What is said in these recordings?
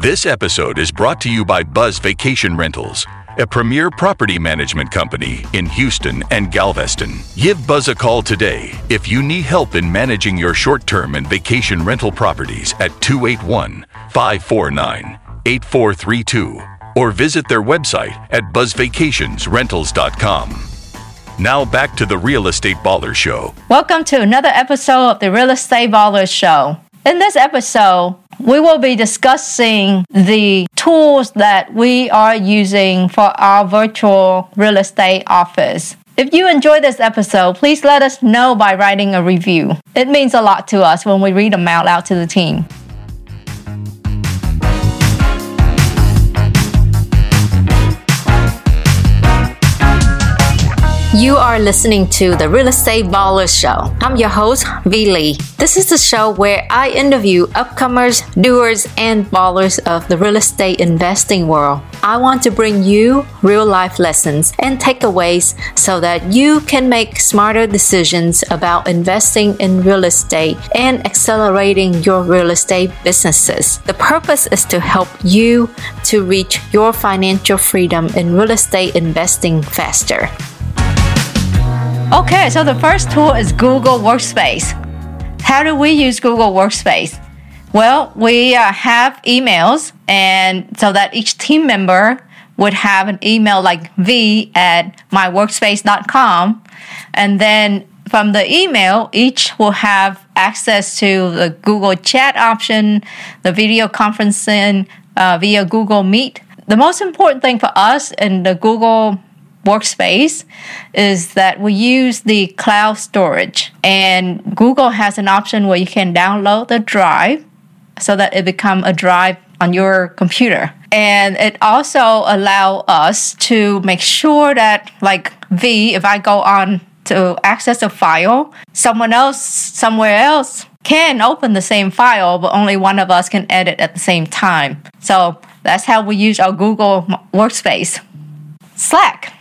This episode is brought to you by Buzz Vacation Rentals, a premier property management company in Houston and Galveston. Give Buzz a call today if you need help in managing your short term and vacation rental properties at 281 549 8432 or visit their website at buzzvacationsrentals.com. Now back to the Real Estate Baller Show. Welcome to another episode of the Real Estate Baller Show. In this episode, we will be discussing the tools that we are using for our virtual real estate office. If you enjoy this episode, please let us know by writing a review. It means a lot to us when we read them out loud to the team. You are listening to the Real Estate Baller Show. I'm your host, Vee Lee. This is the show where I interview upcomers, doers, and ballers of the real estate investing world. I want to bring you real life lessons and takeaways so that you can make smarter decisions about investing in real estate and accelerating your real estate businesses. The purpose is to help you to reach your financial freedom in real estate investing faster. Okay, so the first tool is Google Workspace. How do we use Google Workspace? Well, we uh, have emails, and so that each team member would have an email like v at myworkspace.com. And then from the email, each will have access to the Google Chat option, the video conferencing uh, via Google Meet. The most important thing for us in the Google workspace is that we use the cloud storage. And google has an option where you can download the drive so that it become a drive on your computer. And it also allow us to make sure that like v if i go on to access a file someone else somewhere else can open the same file but only one of us can edit at the same time. So that's how we use our google workspace. Slack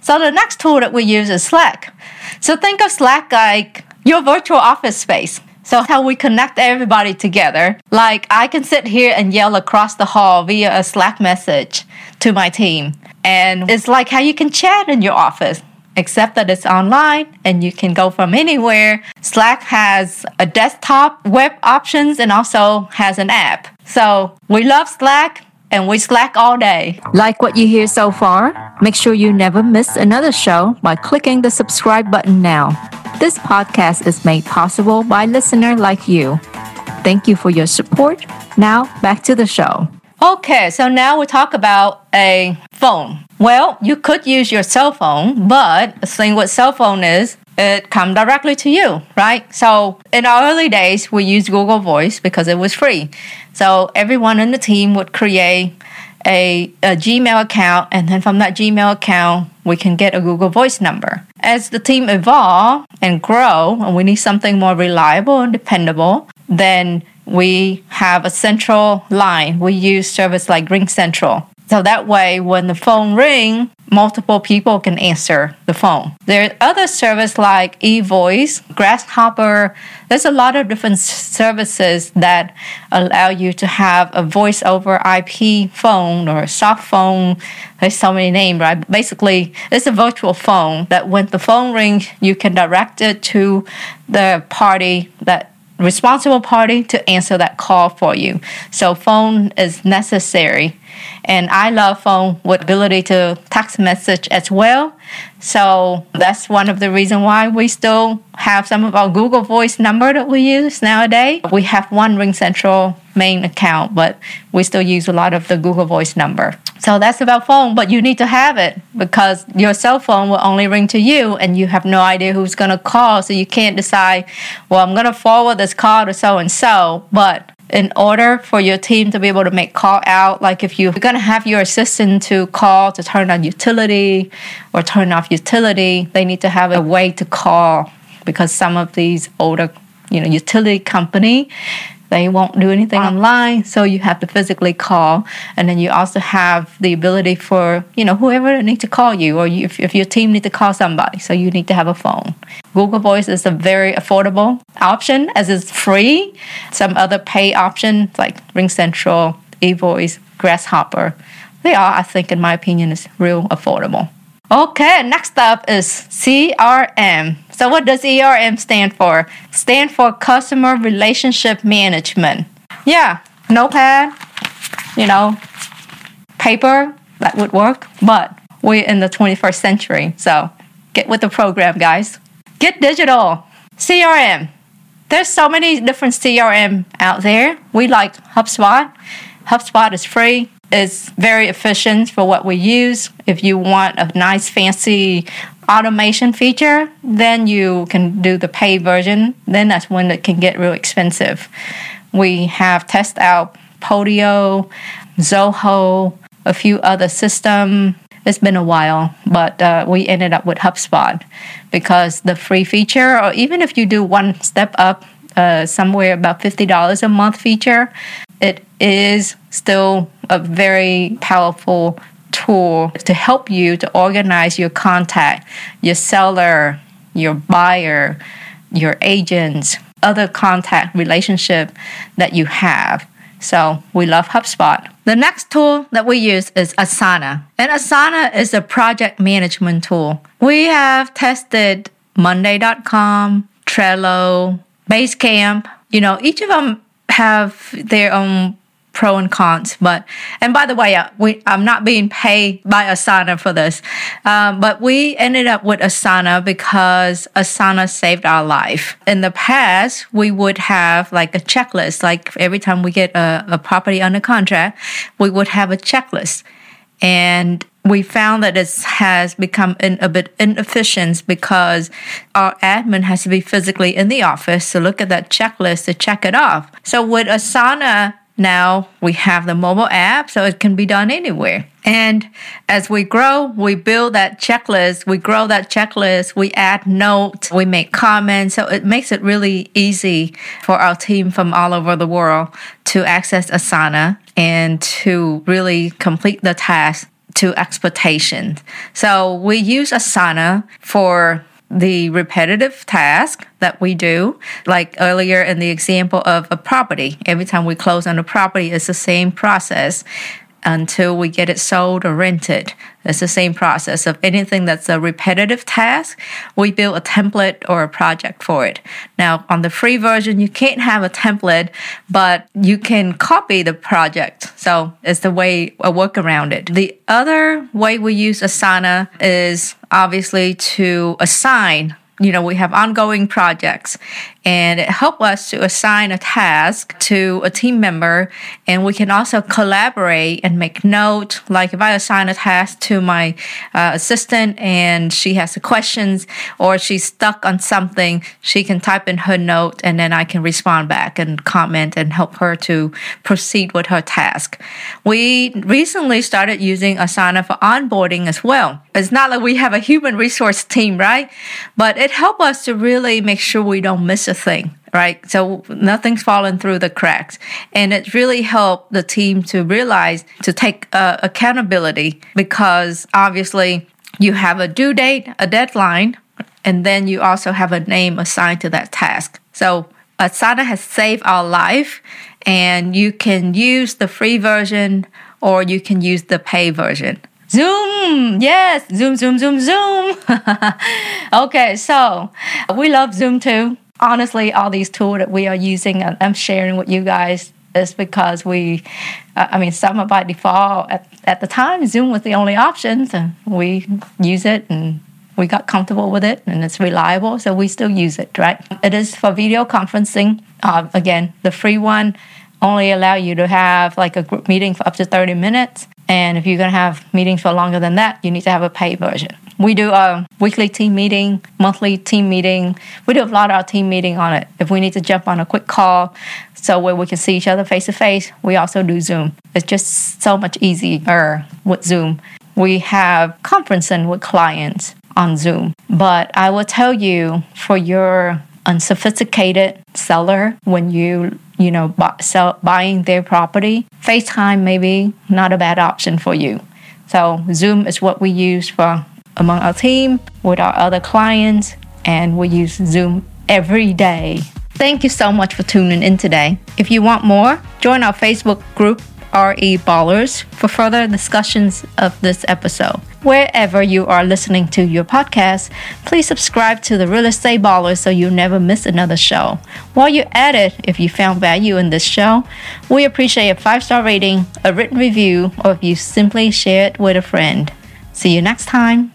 so the next tool that we use is Slack. So think of Slack like your virtual office space. So how we connect everybody together. Like I can sit here and yell across the hall via a Slack message to my team. And it's like how you can chat in your office except that it's online and you can go from anywhere. Slack has a desktop web options and also has an app. So we love Slack and we slack all day. Like what you hear so far? Make sure you never miss another show by clicking the subscribe button now. This podcast is made possible by listener like you. Thank you for your support. Now, back to the show. Okay, so now we talk about a phone. Well, you could use your cell phone, but the thing with cell phone is it come directly to you, right? So in our early days, we used Google Voice because it was free. So everyone in the team would create a, a Gmail account, and then from that Gmail account, we can get a Google Voice number. As the team evolve and grow, and we need something more reliable and dependable, then we have a central line. We use service like RingCentral. So that way, when the phone ring, multiple people can answer the phone. There are other services like eVoice, Grasshopper. There's a lot of different services that allow you to have a voice over IP phone or a soft phone. There's so many names, right? Basically, it's a virtual phone that when the phone rings, you can direct it to the party that responsible party to answer that call for you. So phone is necessary and I love phone with ability to text message as well. So that's one of the reasons why we still have some of our Google Voice number that we use nowadays. We have one RingCentral main account, but we still use a lot of the Google Voice number. So that's about phone, but you need to have it because your cell phone will only ring to you and you have no idea who's going to call. So you can't decide, well, I'm going to forward this call to so and so, but in order for your team to be able to make call out like if you're going to have your assistant to call to turn on utility or turn off utility they need to have a way to call because some of these older you know utility company they won't do anything ah. online, so you have to physically call. And then you also have the ability for, you know, whoever needs to call you or you, if, if your team needs to call somebody. So you need to have a phone. Google Voice is a very affordable option as it's free. Some other pay options like RingCentral eVoice, Grasshopper. They are, I think, in my opinion, is real affordable. Okay, next up is CRM. So what does CRM stand for? Stand for Customer Relationship Management. Yeah, notepad, you know, paper, that would work, but we're in the 21st century, so get with the program, guys. Get digital. CRM. There's so many different CRM out there. We like HubSpot. HubSpot is free. It's very efficient for what we use. If you want a nice fancy automation feature, then you can do the paid version. Then that's when it can get real expensive. We have test out Podio, Zoho, a few other system. It's been a while, but uh, we ended up with HubSpot because the free feature, or even if you do one step up, uh, somewhere about $50 a month feature, it is still a very powerful tool to help you to organize your contact, your seller, your buyer, your agents, other contact relationship that you have. So we love HubSpot. The next tool that we use is Asana. And Asana is a project management tool. We have tested Monday.com, Trello, Basecamp. You know, each of them have their own pro and cons. But and by the way, uh, we I'm not being paid by Asana for this, um, but we ended up with Asana because Asana saved our life. In the past, we would have like a checklist. Like every time we get a, a property under contract, we would have a checklist, and we found that it has become in, a bit inefficient because our admin has to be physically in the office to look at that checklist to check it off. So with Asana, now we have the mobile app, so it can be done anywhere. And as we grow, we build that checklist, we grow that checklist, we add notes, we make comments. So it makes it really easy for our team from all over the world to access Asana and to really complete the task to expectations. So we use Asana for the repetitive task that we do, like earlier in the example of a property. Every time we close on a property, it's the same process until we get it sold or rented. It's the same process of anything that's a repetitive task. We build a template or a project for it. Now, on the free version, you can't have a template, but you can copy the project. So it's the way I work around it. The other way we use Asana is obviously to assign you know, we have ongoing projects and it helps us to assign a task to a team member and we can also collaborate and make note. Like if I assign a task to my uh, assistant and she has questions or she's stuck on something, she can type in her note and then I can respond back and comment and help her to proceed with her task. We recently started using Asana for onboarding as well. It's not like we have a human resource team, right? But it helps us to really make sure we don't miss a thing right? So nothing's fallen through the cracks. And it really helped the team to realize to take uh, accountability because obviously you have a due date, a deadline, and then you also have a name assigned to that task. So Asana has saved our life, and you can use the free version or you can use the pay version. Zoom, yes, Zoom, Zoom, Zoom, Zoom. okay, so we love Zoom too. Honestly, all these tools that we are using, and I'm sharing with you guys is because we, uh, I mean, some by default at, at the time, Zoom was the only option, and we use it and we got comfortable with it and it's reliable, so we still use it, right? It is for video conferencing. Uh, again, the free one only allow you to have like a group meeting for up to 30 minutes. And if you're going to have meetings for longer than that, you need to have a paid version. We do a weekly team meeting, monthly team meeting. We do a lot of our team meeting on it. If we need to jump on a quick call so where we can see each other face to face, we also do Zoom. It's just so much easier with Zoom. We have conferencing with clients on Zoom. But I will tell you for your unsophisticated seller when you you know buy, sell, buying their property facetime may be not a bad option for you. So zoom is what we use for among our team with our other clients and we use zoom every day. Thank you so much for tuning in today. If you want more join our facebook group RE Ballers for further discussions of this episode. Wherever you are listening to your podcast, please subscribe to the Real Estate Ballers so you never miss another show. While you're at it, if you found value in this show, we appreciate a five star rating, a written review, or if you simply share it with a friend. See you next time.